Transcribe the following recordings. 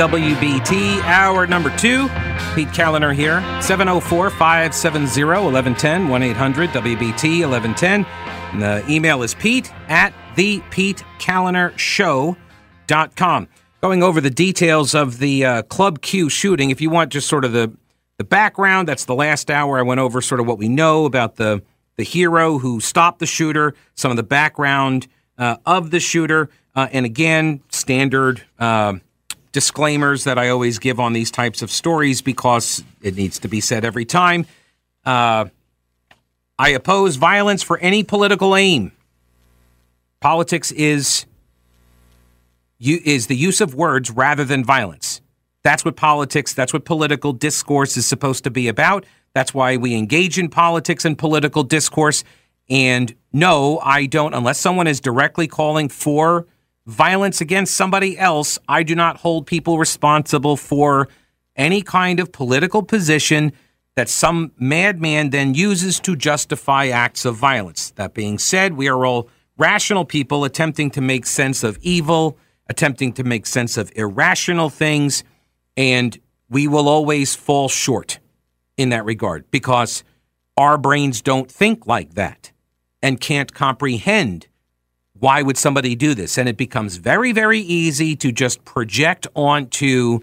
99.3 WBT, hour number two. Pete Kaliner here. 704 570 1110, 1 800 WBT 1110. And the email is pete at the Pete Kaliner Show.com. Going over the details of the uh, Club Q shooting. If you want just sort of the, the background, that's the last hour. I went over sort of what we know about the, the hero who stopped the shooter, some of the background uh, of the shooter. Uh, and again, standard uh, disclaimers that I always give on these types of stories because it needs to be said every time. Uh, I oppose violence for any political aim. Politics is is the use of words rather than violence. That's what politics, that's what political discourse is supposed to be about. That's why we engage in politics and political discourse. And no, I don't, unless someone is directly calling for violence against somebody else, I do not hold people responsible for any kind of political position that some madman then uses to justify acts of violence. That being said, we are all rational people attempting to make sense of evil, attempting to make sense of irrational things, and we will always fall short in that regard because our brains don't think like that and can't comprehend why would somebody do this? And it becomes very, very easy to just project onto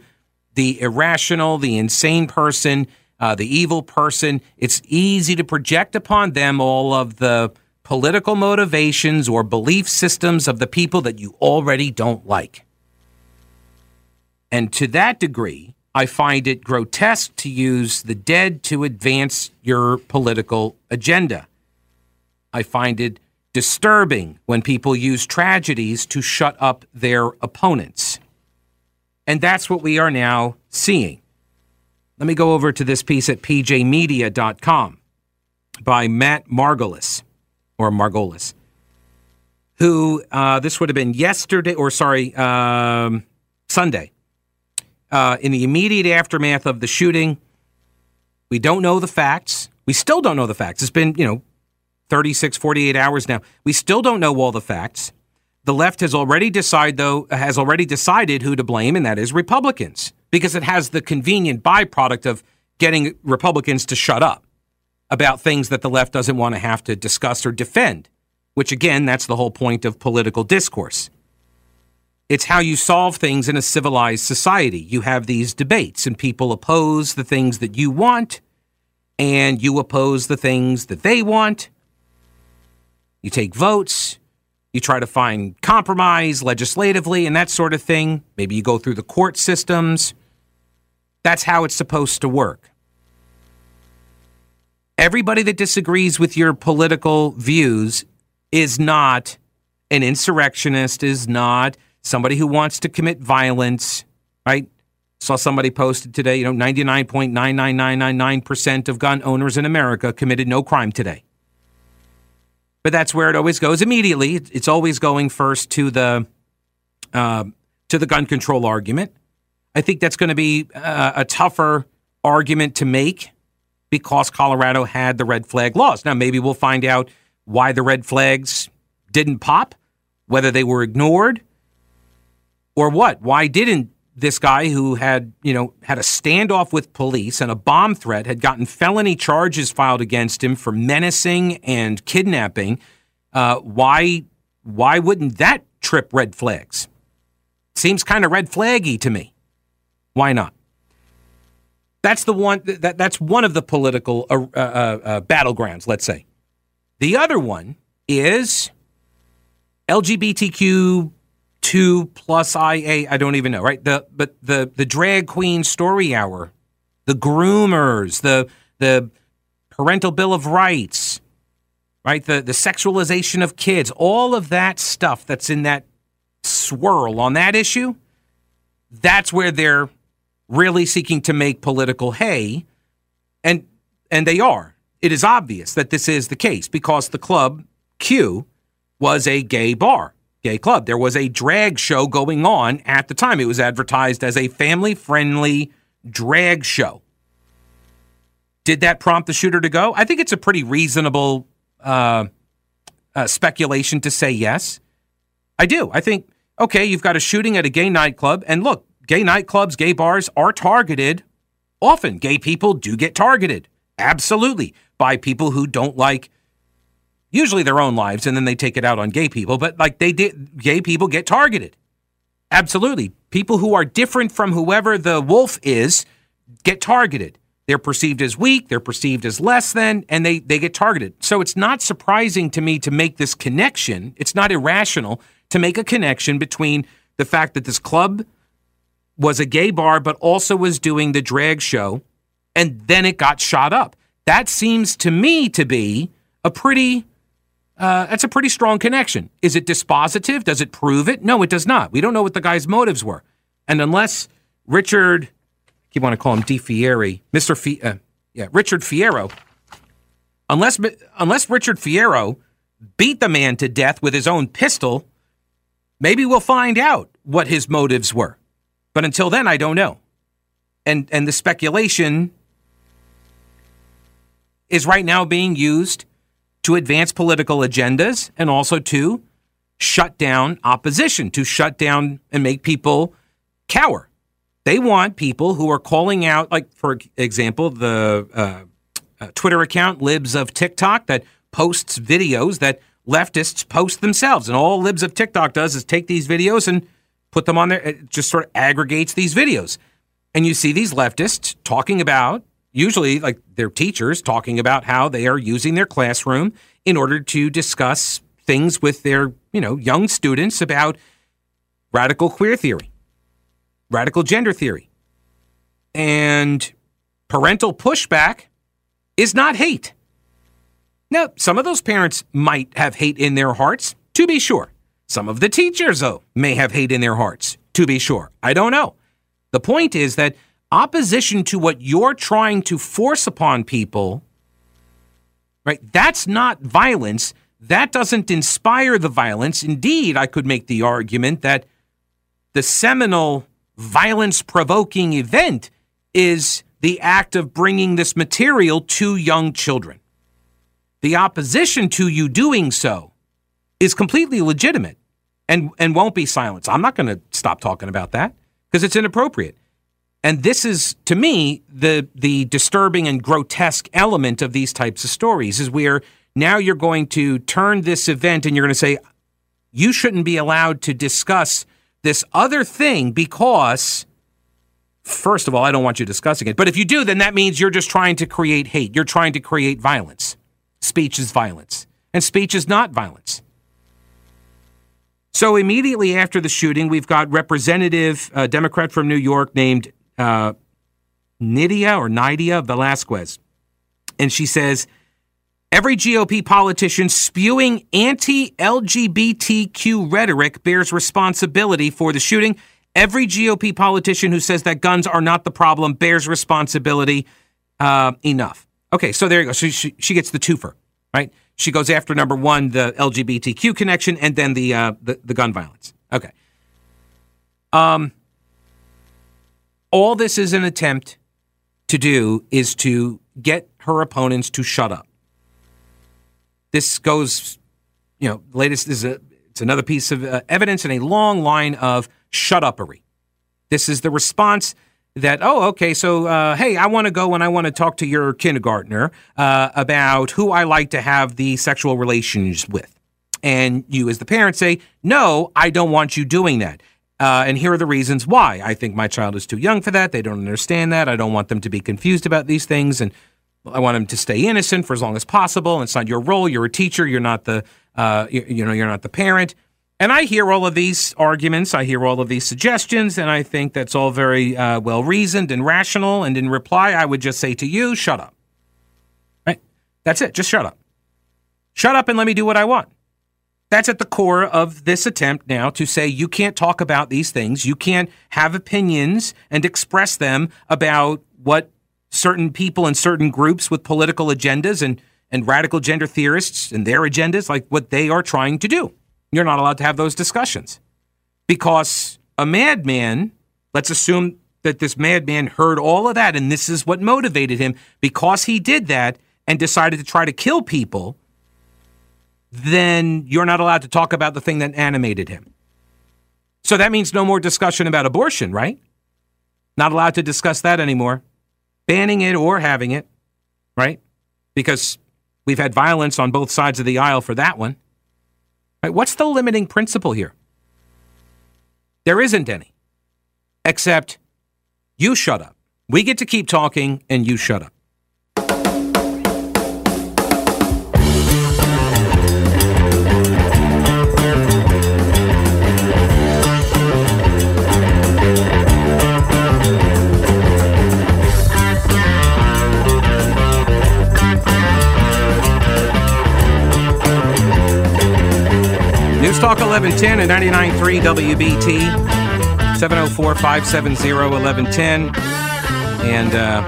the irrational, the insane person, uh, the evil person. It's easy to project upon them all of the political motivations or belief systems of the people that you already don't like. And to that degree, I find it grotesque to use the dead to advance your political agenda. I find it disturbing when people use tragedies to shut up their opponents. And that's what we are now seeing. Let me go over to this piece at pjmedia.com by Matt Margolis, or Margolis, who uh, this would have been yesterday, or sorry, um, Sunday. Uh, in the immediate aftermath of the shooting, we don't know the facts. We still don't know the facts. It's been, you know, 36, 48 hours now. We still don't know all the facts. The left has already decided, though, has already decided who to blame, and that is Republicans, because it has the convenient byproduct of getting Republicans to shut up about things that the left doesn't want to have to discuss or defend, which again, that's the whole point of political discourse. It's how you solve things in a civilized society. You have these debates, and people oppose the things that you want, and you oppose the things that they want you take votes, you try to find compromise legislatively and that sort of thing. Maybe you go through the court systems. That's how it's supposed to work. Everybody that disagrees with your political views is not an insurrectionist, is not somebody who wants to commit violence, right? Saw somebody posted today, you know, 99.99999% of gun owners in America committed no crime today but that's where it always goes immediately. It's always going first to the uh, to the gun control argument. I think that's going to be uh, a tougher argument to make because Colorado had the red flag laws. Now, maybe we'll find out why the red flags didn't pop, whether they were ignored, or what. Why didn't this guy who had, you know, had a standoff with police and a bomb threat had gotten felony charges filed against him for menacing and kidnapping. Uh, why, why wouldn't that trip red flags? Seems kind of red flaggy to me. Why not? That's the one. That, that's one of the political uh, uh, uh battlegrounds. Let's say. The other one is LGBTQ two plus IA. I don't even know, right? The but the the drag queen story hour, the groomers, the the parental bill of rights, right? The the sexualization of kids, all of that stuff that's in that swirl on that issue. That's where they're really seeking to make political hay, and and they are. It is obvious that this is the case because the club Q was a gay bar gay club. There was a drag show going on at the time. It was advertised as a family friendly drag show. Did that prompt the shooter to go? I think it's a pretty reasonable uh, uh, speculation to say yes. I do. I think, okay, you've got a shooting at a gay nightclub, and look, gay nightclubs, gay bars are targeted. Often, gay people do get targeted. Absolutely. By people who don't like usually their own lives and then they take it out on gay people, but like they did, gay people get targeted. Absolutely. People who are different from whoever the wolf is get targeted. They're perceived as weak, they're perceived as less than, and they, they get targeted. So it's not surprising to me to make this connection. It's not irrational to make a connection between the fact that this club was a gay bar, but also was doing the drag show, and then it got shot up. That seems to me to be a pretty uh, that's a pretty strong connection. Is it dispositive? Does it prove it? No, it does not. We don't know what the guy's motives were. And unless Richard, you want to call him Di Fieri, Mr. Fi, uh, yeah, Richard Fierro, unless unless Richard Fierro beat the man to death with his own pistol, maybe we'll find out what his motives were. But until then, I don't know. And and the speculation is right now being used to advance political agendas and also to shut down opposition, to shut down and make people cower. They want people who are calling out, like, for example, the uh, uh, Twitter account Libs of TikTok that posts videos that leftists post themselves. And all Libs of TikTok does is take these videos and put them on there. It just sort of aggregates these videos. And you see these leftists talking about usually like their teachers talking about how they are using their classroom in order to discuss things with their, you know, young students about radical queer theory, radical gender theory. And parental pushback is not hate. Now, some of those parents might have hate in their hearts, to be sure. Some of the teachers, though, may have hate in their hearts, to be sure. I don't know. The point is that opposition to what you're trying to force upon people, right? That's not violence. That doesn't inspire the violence. Indeed, I could make the argument that the seminal violence provoking event is the act of bringing this material to young children. The opposition to you doing so is completely legitimate and, and won't be silenced. I'm not going to stop talking about that because it's inappropriate. And this is, to me, the the disturbing and grotesque element of these types of stories is where now you're going to turn this event and you're going to say, you shouldn't be allowed to discuss this other thing because, first of all, I don't want you discussing it. But if you do, then that means you're just trying to create hate. You're trying to create violence. Speech is violence, and speech is not violence. So immediately after the shooting, we've got Representative uh, Democrat from New York named uh, Nydia or Nydia Velázquez. And she says, Every GOP politician spewing anti LGBTQ rhetoric bears responsibility for the shooting. Every GOP politician who says that guns are not the problem bears responsibility. Uh, enough. Okay, so there you go. So she, she gets the twofer, right? She goes after number one, the LGBTQ connection, and then the uh, the, the gun violence. Okay. Um, all this is an attempt to do is to get her opponents to shut up. This goes, you know, latest is a it's another piece of uh, evidence in a long line of shut upery. This is the response that oh okay so uh, hey I want to go and I want to talk to your kindergartner uh, about who I like to have the sexual relations with, and you as the parent say no I don't want you doing that. Uh, and here are the reasons why. I think my child is too young for that. They don't understand that. I don't want them to be confused about these things. And I want them to stay innocent for as long as possible. It's not your role. You're a teacher. You're not the, uh, you, you know, you're not the parent. And I hear all of these arguments. I hear all of these suggestions. And I think that's all very uh, well reasoned and rational. And in reply, I would just say to you, shut up. Right? That's it. Just shut up. Shut up and let me do what I want. That's at the core of this attempt now to say you can't talk about these things. You can't have opinions and express them about what certain people and certain groups with political agendas and, and radical gender theorists and their agendas, like what they are trying to do. You're not allowed to have those discussions because a madman, let's assume that this madman heard all of that and this is what motivated him because he did that and decided to try to kill people then you're not allowed to talk about the thing that animated him. So that means no more discussion about abortion, right? Not allowed to discuss that anymore. Banning it or having it, right? Because we've had violence on both sides of the aisle for that one. Right? What's the limiting principle here? There isn't any, except you shut up. We get to keep talking and you shut up. 1110 and 99.3 WBT, 704 570 1110, and uh,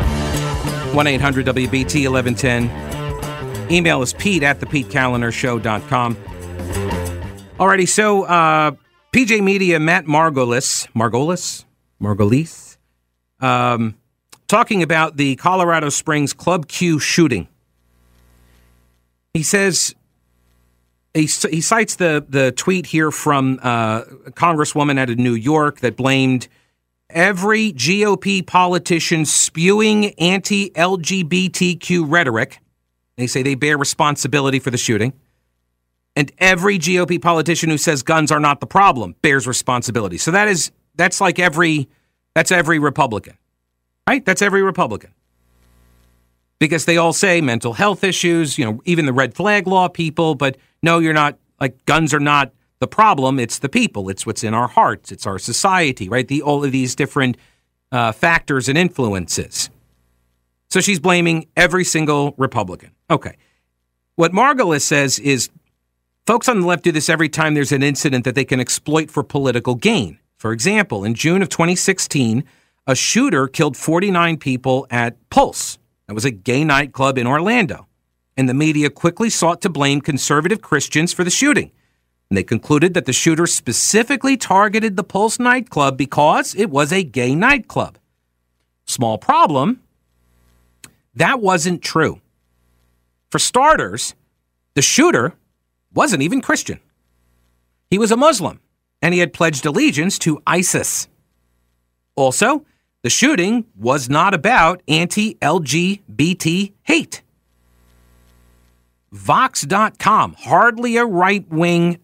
1 800 WBT 1110. Email is pete at the PeteKalinerShow.com. Alrighty, so uh, PJ Media, Matt Margolis, Margolis, Margolis, um, talking about the Colorado Springs Club Q shooting. He says he, he cites the the tweet here from uh, a congresswoman out of New York that blamed every GOP politician spewing anti-LGBTQ rhetoric. They say they bear responsibility for the shooting. And every GOP politician who says guns are not the problem bears responsibility. So that is that's like every that's every Republican. Right? That's every Republican because they all say mental health issues, you know, even the red flag law people, but no, you're not like guns are not the problem. It's the people. It's what's in our hearts. It's our society, right? The all of these different uh, factors and influences. So she's blaming every single Republican. Okay. What Margolis says is folks on the left do this every time there's an incident that they can exploit for political gain. For example, in June of 2016, a shooter killed 49 people at Pulse. That was a gay nightclub in Orlando and the media quickly sought to blame conservative Christians for the shooting. And they concluded that the shooter specifically targeted the Pulse nightclub because it was a gay nightclub. Small problem. That wasn't true. For starters, the shooter wasn't even Christian. He was a Muslim and he had pledged allegiance to ISIS. Also, the shooting was not about anti LGBT hate. Vox.com, hardly a right wing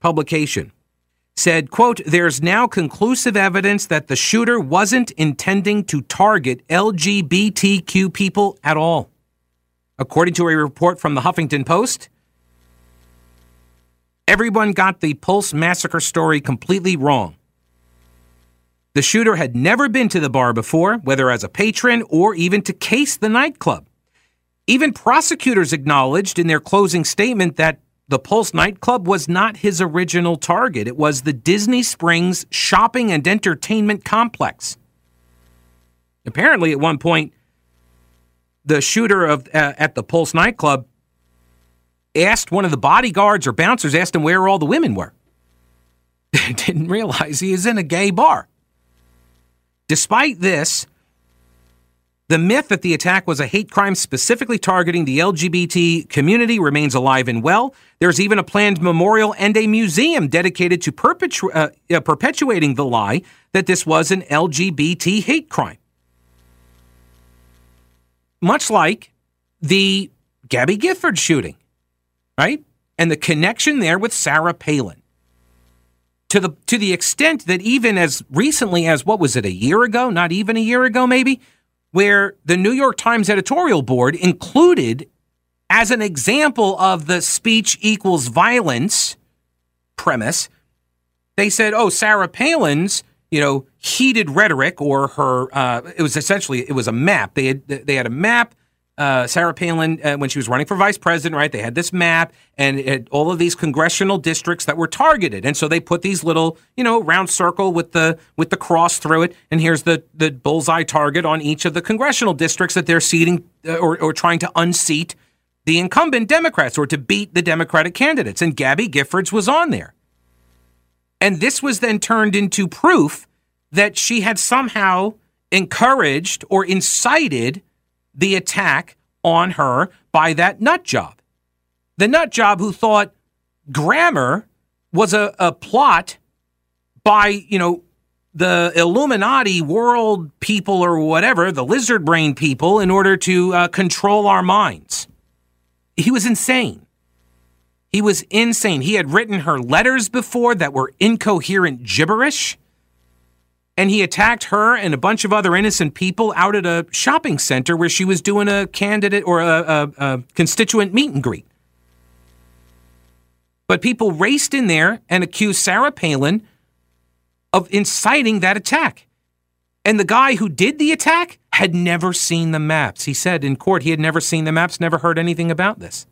publication, said, quote, there's now conclusive evidence that the shooter wasn't intending to target LGBTQ people at all. According to a report from the Huffington Post, everyone got the Pulse massacre story completely wrong. The shooter had never been to the bar before, whether as a patron or even to case the nightclub. Even prosecutors acknowledged in their closing statement that the Pulse nightclub was not his original target. It was the Disney Springs shopping and entertainment complex. Apparently, at one point, the shooter of uh, at the Pulse nightclub asked one of the bodyguards or bouncers, asked him where all the women were. Didn't realize he is in a gay bar. Despite this, the myth that the attack was a hate crime specifically targeting the LGBT community remains alive and well. There's even a planned memorial and a museum dedicated to perpetu- uh, perpetuating the lie that this was an LGBT hate crime. Much like the Gabby Gifford shooting, right? And the connection there with Sarah Palin. To the to the extent that even as recently as what was it a year ago, not even a year ago maybe, where the New York Times editorial board included as an example of the speech equals violence premise, they said, "Oh, Sarah Palin's, you know, heated rhetoric or her uh, it was essentially it was a map. They had they had a map uh, Sarah Palin, uh, when she was running for vice president, right? They had this map and all of these congressional districts that were targeted, and so they put these little, you know, round circle with the with the cross through it, and here's the the bullseye target on each of the congressional districts that they're seating uh, or, or trying to unseat the incumbent Democrats or to beat the Democratic candidates, and Gabby Giffords was on there, and this was then turned into proof that she had somehow encouraged or incited the attack on her by that nut job. The nut job who thought grammar was a, a plot by, you know, the Illuminati world people or whatever, the lizard brain people, in order to uh, control our minds. He was insane. He was insane. He had written her letters before that were incoherent gibberish. And he attacked her and a bunch of other innocent people out at a shopping center where she was doing a candidate or a, a, a constituent meet and greet. But people raced in there and accused Sarah Palin of inciting that attack. And the guy who did the attack had never seen the maps. He said in court he had never seen the maps, never heard anything about this.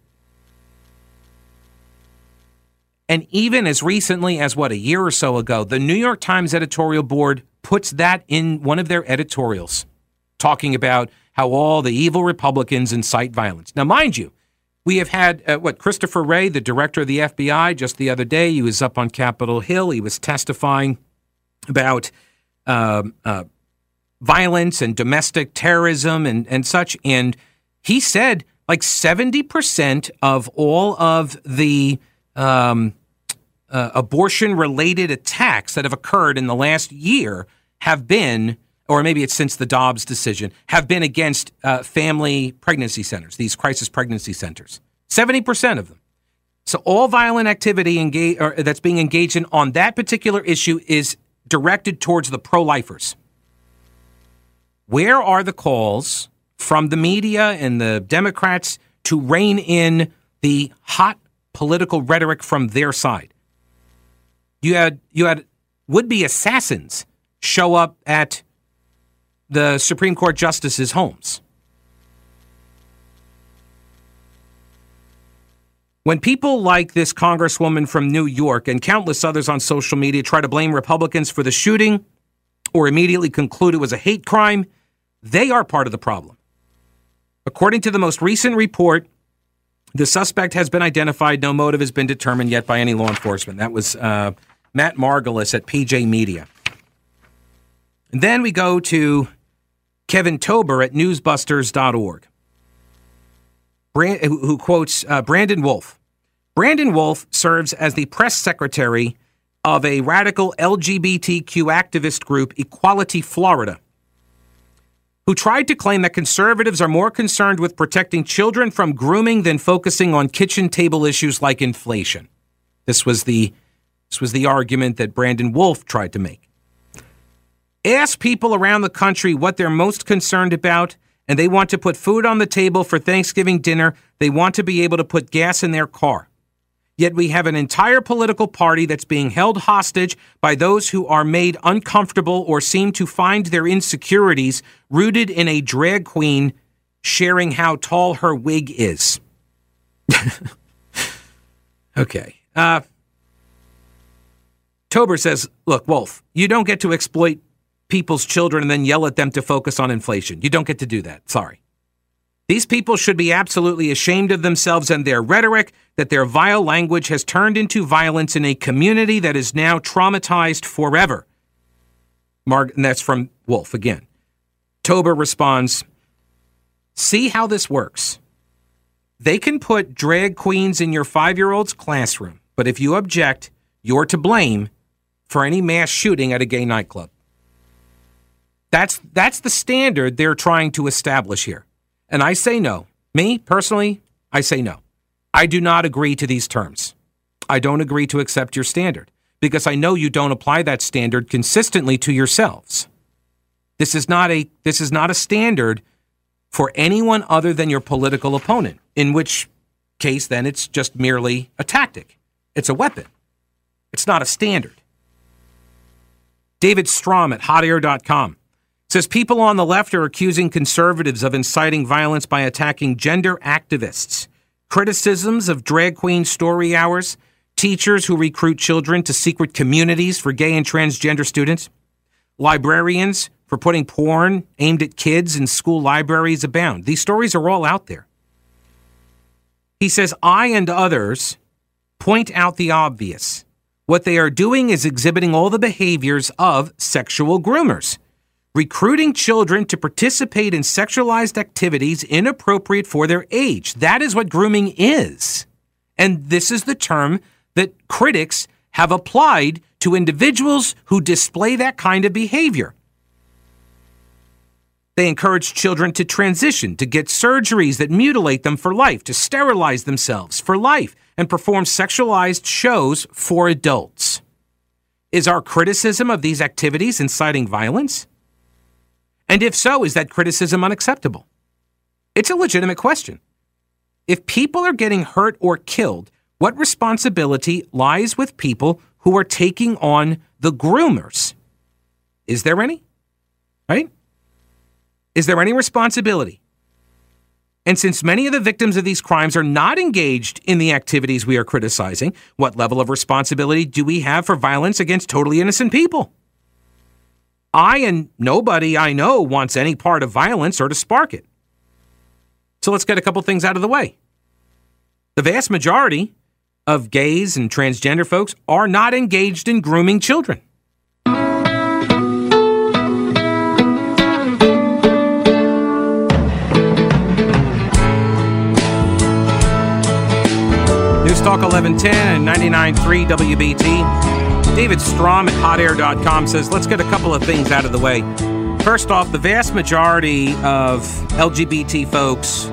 And even as recently as what, a year or so ago, the New York Times editorial board puts that in one of their editorials, talking about how all the evil Republicans incite violence. Now, mind you, we have had uh, what Christopher Wray, the director of the FBI, just the other day, he was up on Capitol Hill. He was testifying about um, uh, violence and domestic terrorism and, and such. And he said like 70% of all of the um, uh, abortion related attacks that have occurred in the last year have been, or maybe it's since the Dobbs decision, have been against uh, family pregnancy centers, these crisis pregnancy centers. 70% of them. So all violent activity engage, that's being engaged in on that particular issue is directed towards the pro lifers. Where are the calls from the media and the Democrats to rein in the hot political rhetoric from their side? You had you had would be assassins show up at the Supreme Court justices' homes. When people like this Congresswoman from New York and countless others on social media try to blame Republicans for the shooting or immediately conclude it was a hate crime, they are part of the problem. According to the most recent report, the suspect has been identified. No motive has been determined yet by any law enforcement. That was uh, Matt Margolis at PJ Media. And then we go to Kevin Tober at newsbusters.org who quotes uh, Brandon Wolf. Brandon Wolf serves as the press secretary of a radical LGBTQ activist group, Equality Florida, who tried to claim that conservatives are more concerned with protecting children from grooming than focusing on kitchen table issues like inflation. This was the this was the argument that Brandon Wolf tried to make. Ask people around the country what they're most concerned about, and they want to put food on the table for Thanksgiving dinner. They want to be able to put gas in their car. Yet we have an entire political party that's being held hostage by those who are made uncomfortable or seem to find their insecurities rooted in a drag queen sharing how tall her wig is. okay. Uh, Tober says, Look, Wolf, you don't get to exploit people's children and then yell at them to focus on inflation. You don't get to do that. Sorry. These people should be absolutely ashamed of themselves and their rhetoric that their vile language has turned into violence in a community that is now traumatized forever. Mark, and that's from Wolf again. Tober responds See how this works. They can put drag queens in your five year old's classroom, but if you object, you're to blame for any mass shooting at a gay nightclub. That's that's the standard they're trying to establish here. And I say no. Me personally, I say no. I do not agree to these terms. I don't agree to accept your standard because I know you don't apply that standard consistently to yourselves. This is not a this is not a standard for anyone other than your political opponent, in which case then it's just merely a tactic. It's a weapon. It's not a standard. David Strom at hotair.com says people on the left are accusing conservatives of inciting violence by attacking gender activists. Criticisms of drag queen story hours, teachers who recruit children to secret communities for gay and transgender students, librarians for putting porn aimed at kids in school libraries abound. These stories are all out there. He says, I and others point out the obvious. What they are doing is exhibiting all the behaviors of sexual groomers recruiting children to participate in sexualized activities inappropriate for their age. That is what grooming is. And this is the term that critics have applied to individuals who display that kind of behavior. They encourage children to transition, to get surgeries that mutilate them for life, to sterilize themselves for life, and perform sexualized shows for adults. Is our criticism of these activities inciting violence? And if so, is that criticism unacceptable? It's a legitimate question. If people are getting hurt or killed, what responsibility lies with people who are taking on the groomers? Is there any? Right? Is there any responsibility? And since many of the victims of these crimes are not engaged in the activities we are criticizing, what level of responsibility do we have for violence against totally innocent people? I and nobody I know wants any part of violence or to spark it. So let's get a couple things out of the way. The vast majority of gays and transgender folks are not engaged in grooming children. 1110 and 99.3 WBT. David Strom at hotair.com says, let's get a couple of things out of the way. First off, the vast majority of LGBT folks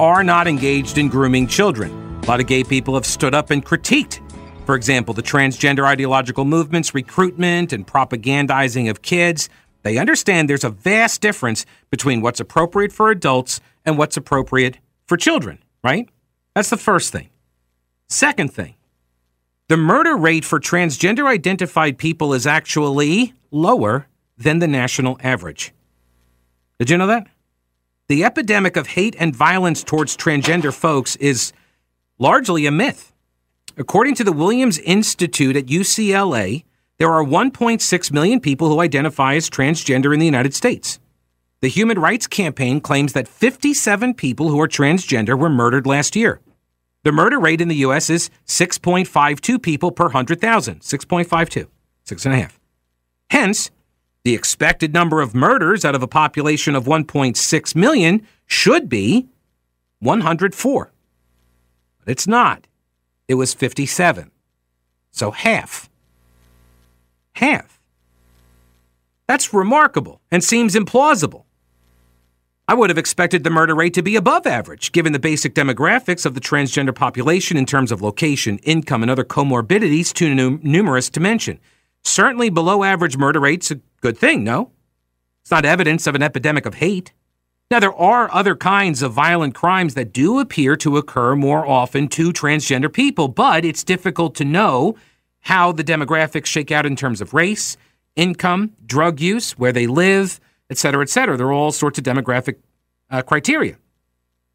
are not engaged in grooming children. A lot of gay people have stood up and critiqued, for example, the transgender ideological movement's recruitment and propagandizing of kids. They understand there's a vast difference between what's appropriate for adults and what's appropriate for children, right? That's the first thing. Second thing, the murder rate for transgender identified people is actually lower than the national average. Did you know that? The epidemic of hate and violence towards transgender folks is largely a myth. According to the Williams Institute at UCLA, there are 1.6 million people who identify as transgender in the United States. The Human Rights Campaign claims that 57 people who are transgender were murdered last year. The murder rate in the U.S. is 6.52 people per 100,000. 6.52. Six and a half. Hence, the expected number of murders out of a population of 1.6 million should be 104. But it's not. It was 57. So half. Half. That's remarkable and seems implausible. I would have expected the murder rate to be above average, given the basic demographics of the transgender population in terms of location, income, and other comorbidities too num- numerous to mention. Certainly below average murder rate's a good thing, no? It's not evidence of an epidemic of hate. Now, there are other kinds of violent crimes that do appear to occur more often to transgender people, but it's difficult to know how the demographics shake out in terms of race, income, drug use, where they live, et cetera, et cetera. There are all sorts of demographic uh, criteria.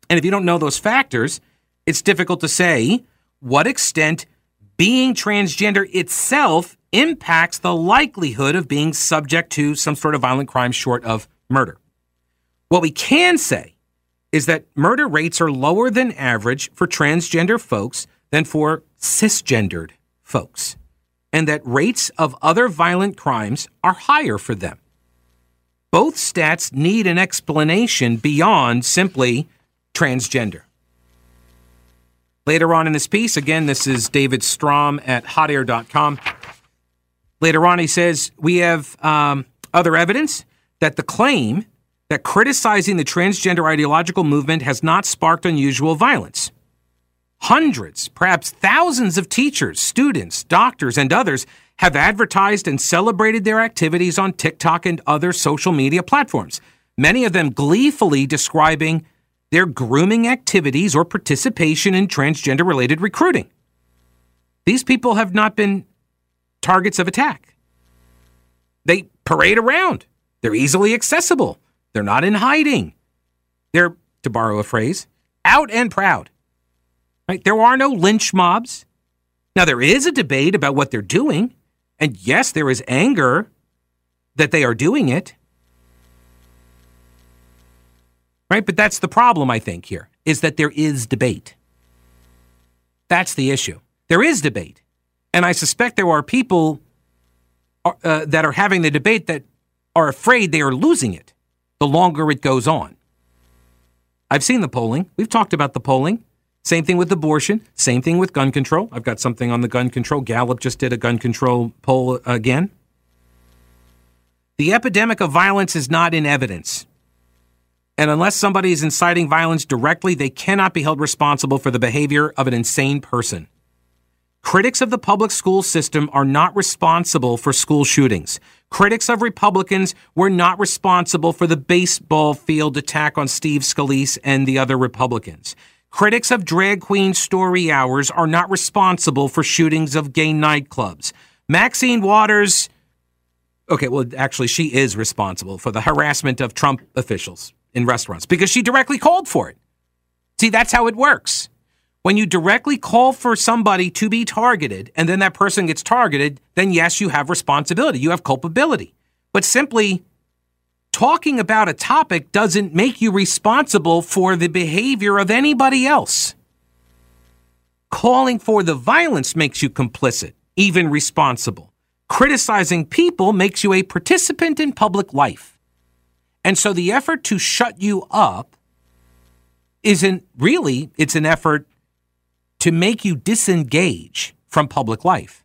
And if you don't know those factors, it's difficult to say what extent being transgender itself impacts the likelihood of being subject to some sort of violent crime short of murder. What we can say is that murder rates are lower than average for transgender folks than for cisgendered folks, and that rates of other violent crimes are higher for them both stats need an explanation beyond simply transgender. Later on in this piece, again, this is David Strom at hotair.com. Later on, he says, We have um, other evidence that the claim that criticizing the transgender ideological movement has not sparked unusual violence. Hundreds, perhaps thousands of teachers, students, doctors, and others have advertised and celebrated their activities on TikTok and other social media platforms, many of them gleefully describing their grooming activities or participation in transgender related recruiting. These people have not been targets of attack. They parade around. They're easily accessible. They're not in hiding. They're, to borrow a phrase, out and proud. Right? There are no lynch mobs. Now, there is a debate about what they're doing. And yes, there is anger that they are doing it. Right? But that's the problem, I think, here, is that there is debate. That's the issue. There is debate. And I suspect there are people uh, that are having the debate that are afraid they are losing it the longer it goes on. I've seen the polling. We've talked about the polling. Same thing with abortion. Same thing with gun control. I've got something on the gun control. Gallup just did a gun control poll again. The epidemic of violence is not in evidence. And unless somebody is inciting violence directly, they cannot be held responsible for the behavior of an insane person. Critics of the public school system are not responsible for school shootings. Critics of Republicans were not responsible for the baseball field attack on Steve Scalise and the other Republicans. Critics of drag queen story hours are not responsible for shootings of gay nightclubs. Maxine Waters, okay, well, actually, she is responsible for the harassment of Trump officials in restaurants because she directly called for it. See, that's how it works. When you directly call for somebody to be targeted and then that person gets targeted, then yes, you have responsibility, you have culpability. But simply talking about a topic doesn't make you responsible for the behavior of anybody else. Calling for the violence makes you complicit, even responsible. Criticizing people makes you a participant in public life. And so the effort to shut you up isn't really, it's an effort to make you disengage from public life.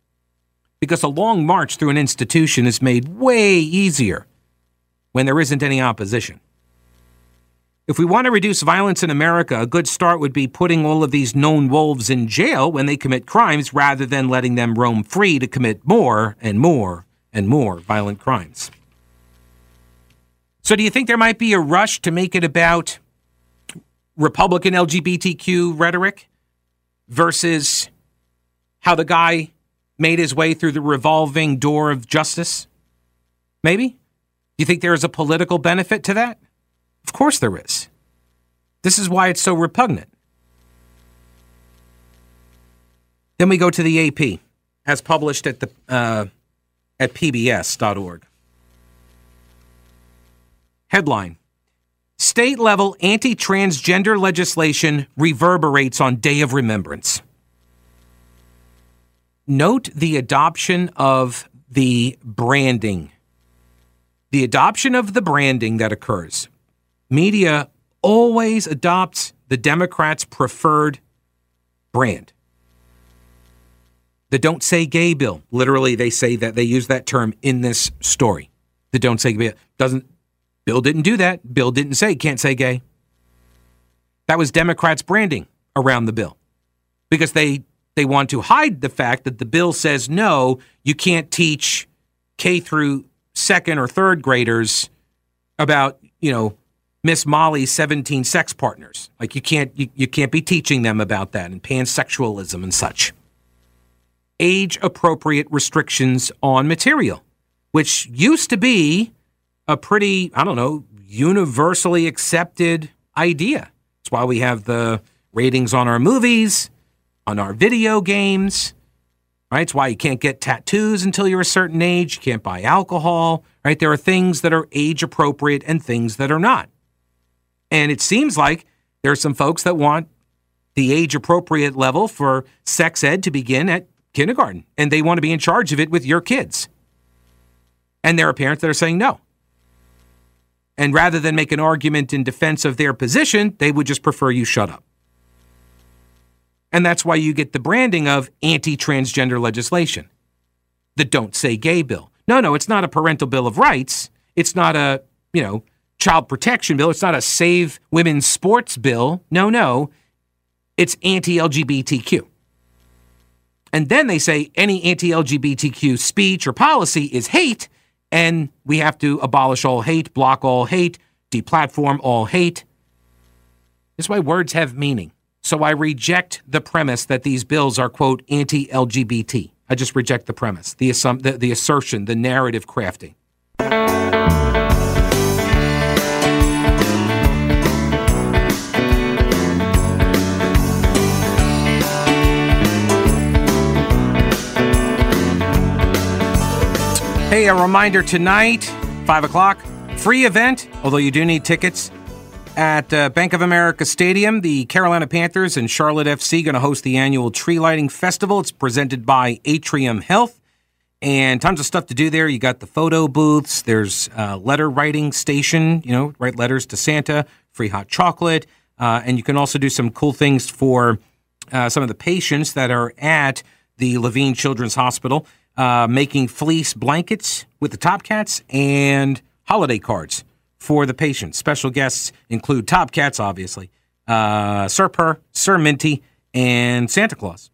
Because a long march through an institution is made way easier when there isn't any opposition. If we want to reduce violence in America, a good start would be putting all of these known wolves in jail when they commit crimes rather than letting them roam free to commit more and more and more violent crimes. So, do you think there might be a rush to make it about Republican LGBTQ rhetoric versus how the guy made his way through the revolving door of justice? Maybe? You think there is a political benefit to that? Of course there is. This is why it's so repugnant. Then we go to the AP, as published at the uh, at pbs.org. Headline: State level anti-transgender legislation reverberates on Day of Remembrance. Note the adoption of the branding the adoption of the branding that occurs. Media always adopts the Democrats' preferred brand. The Don't Say Gay bill, literally, they say that they use that term in this story. The Don't Say Gay Bill. doesn't, Bill didn't do that. Bill didn't say, can't say gay. That was Democrats' branding around the bill because they, they want to hide the fact that the bill says, no, you can't teach K through second or third graders about, you know, Miss Molly's 17 sex partners. Like you can't you, you can't be teaching them about that and pansexualism and such. Age appropriate restrictions on material, which used to be a pretty, I don't know, universally accepted idea. That's why we have the ratings on our movies, on our video games, right? It's why you can't get tattoos until you're a certain age. You can't buy alcohol, right? There are things that are age appropriate and things that are not. And it seems like there are some folks that want the age appropriate level for sex ed to begin at kindergarten, and they want to be in charge of it with your kids. And there are parents that are saying no. And rather than make an argument in defense of their position, they would just prefer you shut up. And that's why you get the branding of anti transgender legislation. The Don't Say Gay bill. No, no, it's not a parental bill of rights. It's not a, you know, child protection bill. It's not a save women's sports bill. No, no. It's anti LGBTQ. And then they say any anti LGBTQ speech or policy is hate, and we have to abolish all hate, block all hate, deplatform all hate. This is why words have meaning. So I reject the premise that these bills are, quote, anti LGBT. I just reject the premise, the, assum- the, the assertion, the narrative crafting. Hey, a reminder tonight, 5 o'clock, free event, although you do need tickets at uh, Bank of America Stadium, the Carolina Panthers and Charlotte FC going to host the annual tree lighting festival. It's presented by Atrium Health, and tons of stuff to do there. You got the photo booths. There's a letter writing station. You know, write letters to Santa. Free hot chocolate, uh, and you can also do some cool things for uh, some of the patients that are at the Levine Children's Hospital uh, making fleece blankets with the Top Cats and holiday cards for the patients. Special guests include Top Cats, obviously, uh, Sir Purr, Sir Minty, and Santa Claus.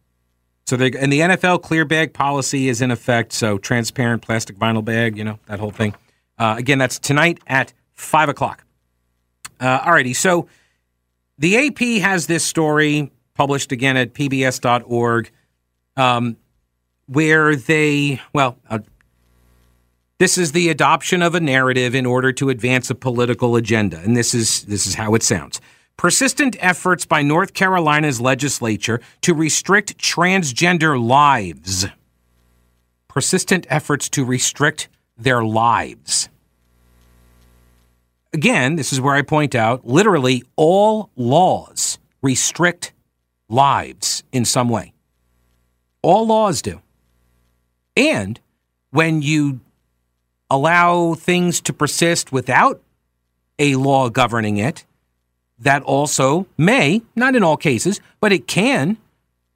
So they and the NFL clear bag policy is in effect. So transparent plastic vinyl bag, you know that whole thing. Uh, again, that's tonight at five o'clock. Uh, alrighty, so the AP has this story published again at pbs.org, um, where they well, this is the adoption of a narrative in order to advance a political agenda, and this is this is how it sounds persistent efforts by North Carolina's legislature to restrict transgender lives. Persistent efforts to restrict their lives. Again, this is where I point out literally all laws restrict lives in some way. All laws do. And when you allow things to persist without a law governing it, that also may, not in all cases, but it can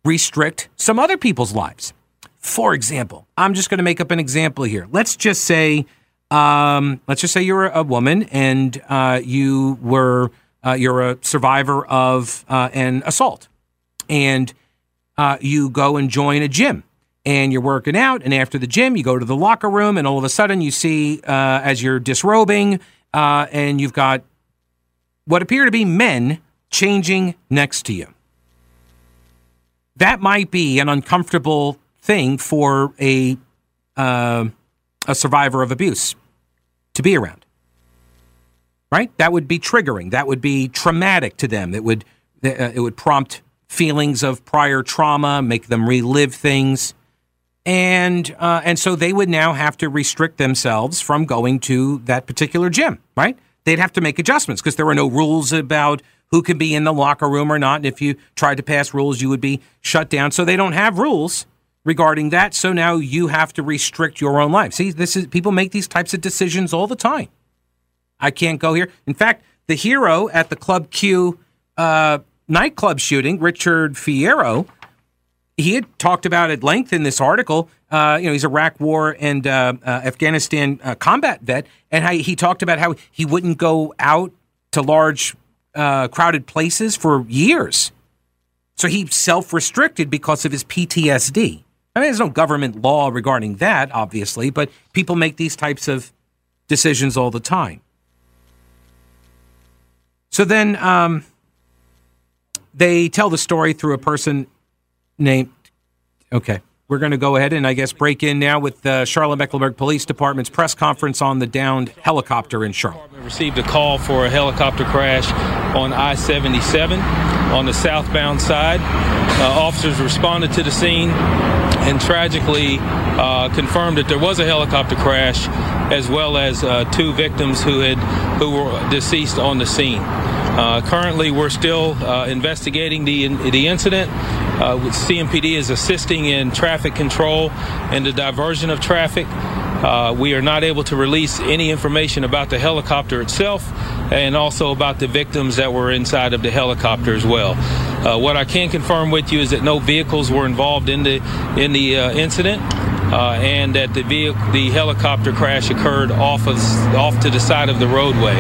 restrict some other people's lives. For example, I'm just going to make up an example here. Let's just say, um, let's just say you're a woman and uh, you were uh, you're a survivor of uh, an assault, and uh, you go and join a gym. And you're working out, and after the gym, you go to the locker room, and all of a sudden, you see uh, as you're disrobing, uh, and you've got what appear to be men changing next to you. That might be an uncomfortable thing for a uh, a survivor of abuse to be around. Right? That would be triggering. That would be traumatic to them. It would uh, it would prompt feelings of prior trauma, make them relive things, and uh, and so they would now have to restrict themselves from going to that particular gym. Right? they'd have to make adjustments because there were no rules about who can be in the locker room or not. And if you tried to pass rules, you would be shut down. So they don't have rules regarding that. So now you have to restrict your own life. See, this is people make these types of decisions all the time. I can't go here. In fact, the hero at the Club Q uh, nightclub shooting, Richard Fierro, he had talked about at length in this article. Uh, you know, he's Iraq War and uh, uh, Afghanistan uh, combat vet, and how he talked about how he wouldn't go out to large, uh, crowded places for years. So he self-restricted because of his PTSD. I mean, there's no government law regarding that, obviously, but people make these types of decisions all the time. So then um, they tell the story through a person named. Okay. We're going to go ahead and I guess break in now with the Charlotte Mecklenburg Police Department's press conference on the downed helicopter in Charlotte. Received a call for a helicopter crash on I 77 on the southbound side. Uh, officers responded to the scene and tragically uh, confirmed that there was a helicopter crash as well as uh, two victims who had who were deceased on the scene. Uh, currently, we're still uh, investigating the the incident. Uh, CMPD is assisting in traffic control and the diversion of traffic. Uh, we are not able to release any information about the helicopter itself and also about the victims that were inside of the helicopter as well. Uh, what I can confirm with you is that no vehicles were involved in the in the uh, incident. Uh, and that the vehicle, the helicopter crash occurred off of off to the side of the roadway.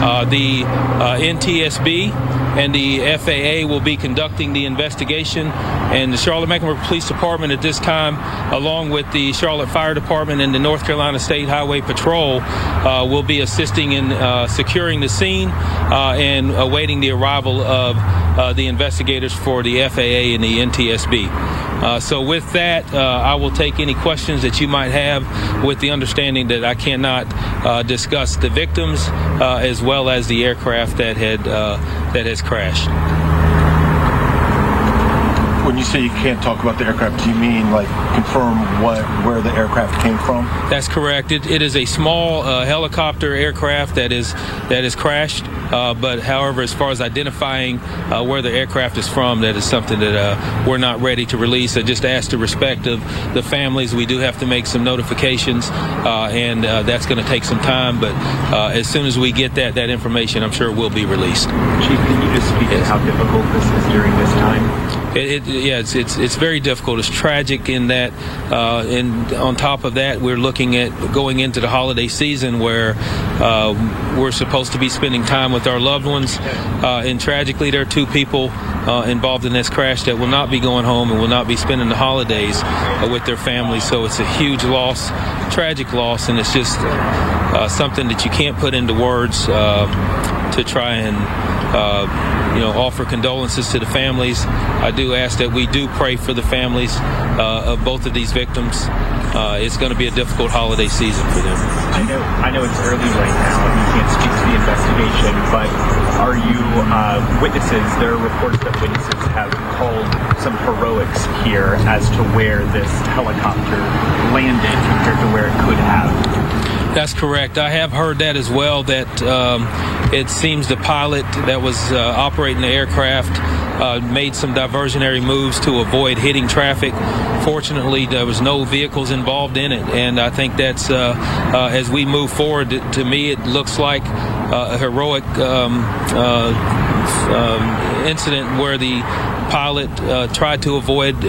Uh, the uh, NTSB and the FAA will be conducting the investigation. And the Charlotte Mecklenburg Police Department at this time, along with the Charlotte Fire Department and the North Carolina State Highway Patrol, uh, will be assisting in uh, securing the scene and awaiting the arrival of the investigators for the FAA and the NTSB. Uh, so, with that, uh, I will take any questions that you might have with the understanding that I cannot uh, discuss the victims as well as the aircraft that had uh, that has crashed. When you say you can't talk about the aircraft, do you mean like confirm what where the aircraft came from? That's correct. it, it is a small uh, helicopter aircraft that is that is crashed. Uh, but however, as far as identifying uh, where the aircraft is from, that is something that uh, we're not ready to release. I just ask the respect of the families. We do have to make some notifications, uh, and uh, that's going to take some time. But as soon as we get that that information, I'm sure it will be released. Chief, can you just speak yes. to how difficult this is during this time? It, it, yeah, it's, it's it's very difficult. It's tragic in that, uh, and on top of that, we're looking at going into the holiday season where uh, we're supposed to be spending time with our loved ones, uh, and tragically, there are two people uh, involved in this crash that will not be going home and will not be spending the holidays uh, with their families. So it's a huge loss, tragic loss, and it's just uh, something that you can't put into words to try and you know, offer condolences to the families. I do ask that we do pray for the families uh, of both of these victims. Uh, it's going to be a difficult holiday season for them. I know, I know it's early right now, and you can't speak to the investigation, but are you uh, witnesses? There are reports that witnesses have called some heroics here as to where this helicopter landed compared to where it could have. That's correct. I have heard that as well. That um, it seems the pilot that was uh, operating the aircraft uh, made some diversionary moves to avoid hitting traffic. Fortunately, there was no vehicles involved in it, and I think that's uh, uh as we move forward. To me, it looks like uh, a heroic um, uh, um, incident where the pilot tried to avoid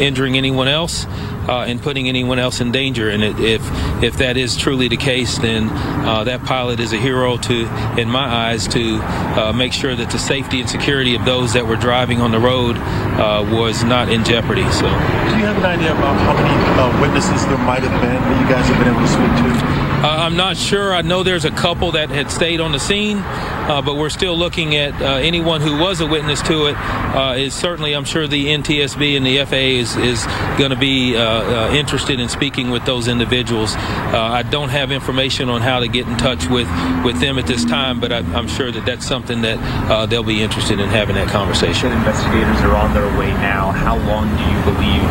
injuring anyone else uh, and putting anyone else in danger. And it, if if that is truly the case, then uh, that pilot is a hero to, in my eyes, to uh, make sure that the safety and security of those that were driving on the road uh, was not in jeopardy. So, do you have an idea about how many uh, witnesses there might have been that you guys have been able to speak to? Uh, I'm not sure. I know there's a couple that had stayed on the scene, uh, but we're still looking at uh, anyone who was a witness to it. Uh, is certainly, I'm sure the NTSB and the FAA is, is going to be uh, uh, interested in speaking with those individuals. I don't have information on how to get in touch with, with them at this time, but I, am sure that that's something that they'll be interested in having that conversation. Investigators are on their way now. How long do you believe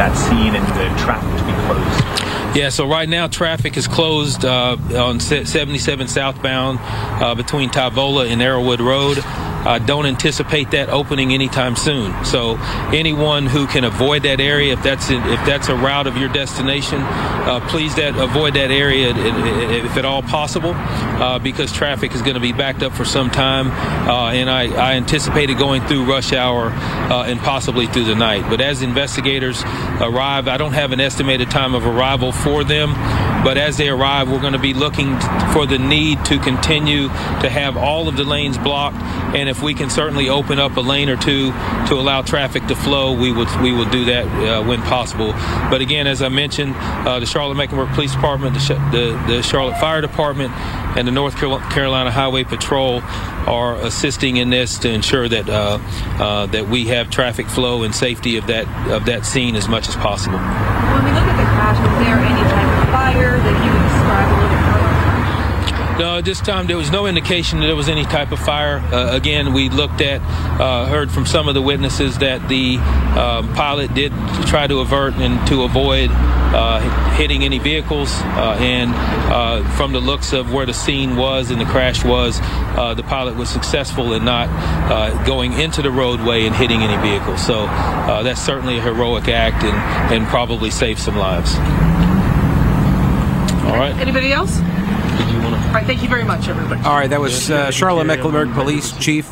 that scene and the traffic to be closed? Yeah, so right now traffic is closed uh, on 77 southbound uh, between Tyvola and Arrowood Road. I don't anticipate that opening anytime soon. So anyone who can avoid that area, if that's if that's a route of your destination, uh, please that avoid that area if at all possible, uh, because traffic is going to be backed up for some time, uh, and I, I anticipate it going through rush hour uh, and possibly through the night. But as investigators arrive, I don't have an estimated time of arrival for them. But as they arrive, we're going to be looking for the need to continue to have all of the lanes blocked. And if we can certainly open up a lane or two to allow traffic to flow, we would we will do that uh, when possible. But again, as I mentioned, uh, the Charlotte Mecklenburg Police Department, the, the, the Charlotte Fire Department, and the North Carolina Highway Patrol are assisting in this to ensure that uh, uh, that we have traffic flow and safety of that of that scene as much as possible. When we look at the crash, was there any you describe a little? No, this time there was no indication that there was any type of fire. Uh, again, we looked at, uh, heard from some of the witnesses that the um, pilot did try to avert and to avoid uh, hitting any vehicles. Uh, and uh, from the looks of where the scene was and the crash was, uh, the pilot was successful in not going into the roadway and hitting any vehicles. So that's certainly a heroic act and, and probably saved some lives. All right. Anybody else? Did you want to? All right. Thank you very much, everybody. All right. That was uh, Charlotte Mecklenburg Police Chief.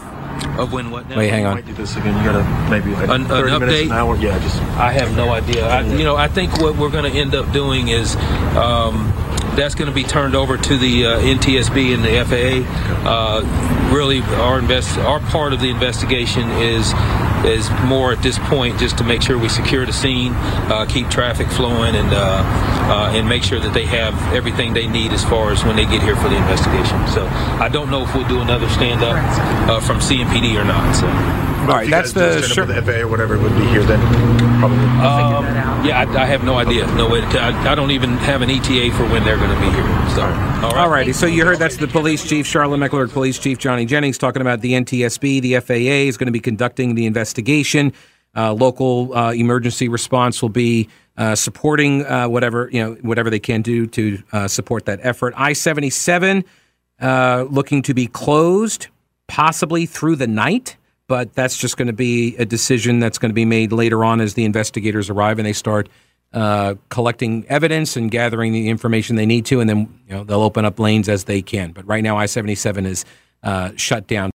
Of when what? Now? Wait, hang on. Might do this again. You gotta maybe like an, 30 an minutes update. an hour. Yeah, just. I have no idea. I, you know, I think what we're going to end up doing is. Um, that's going to be turned over to the uh, NTSB and the FAA. Uh, really, our invest our part of the investigation is is more at this point just to make sure we secure the scene, uh, keep traffic flowing, and uh, uh, and make sure that they have everything they need as far as when they get here for the investigation. So I don't know if we'll do another stand up uh, from CMPD or not. So. All right, that's the, sure. the FAA or whatever would be here then. Probably. Um, yeah, I, I, have no idea. No way. To, I, I, don't even have an ETA for when they're going to be here. So, all right. All righty. So you heard that's the police chief, Charlotte Mecklenburg Police Chief Johnny Jennings, talking about the NTSB. The FAA is going to be conducting the investigation. Uh, local uh, emergency response will be uh, supporting uh, whatever you know whatever they can do to uh, support that effort. I seventy seven uh, looking to be closed possibly through the night but that's just going to be a decision that's going to be made later on as the investigators arrive and they start uh, collecting evidence and gathering the information they need to, and then you know they'll open up lanes as they can. But right now, I seventy seven is uh, shut down.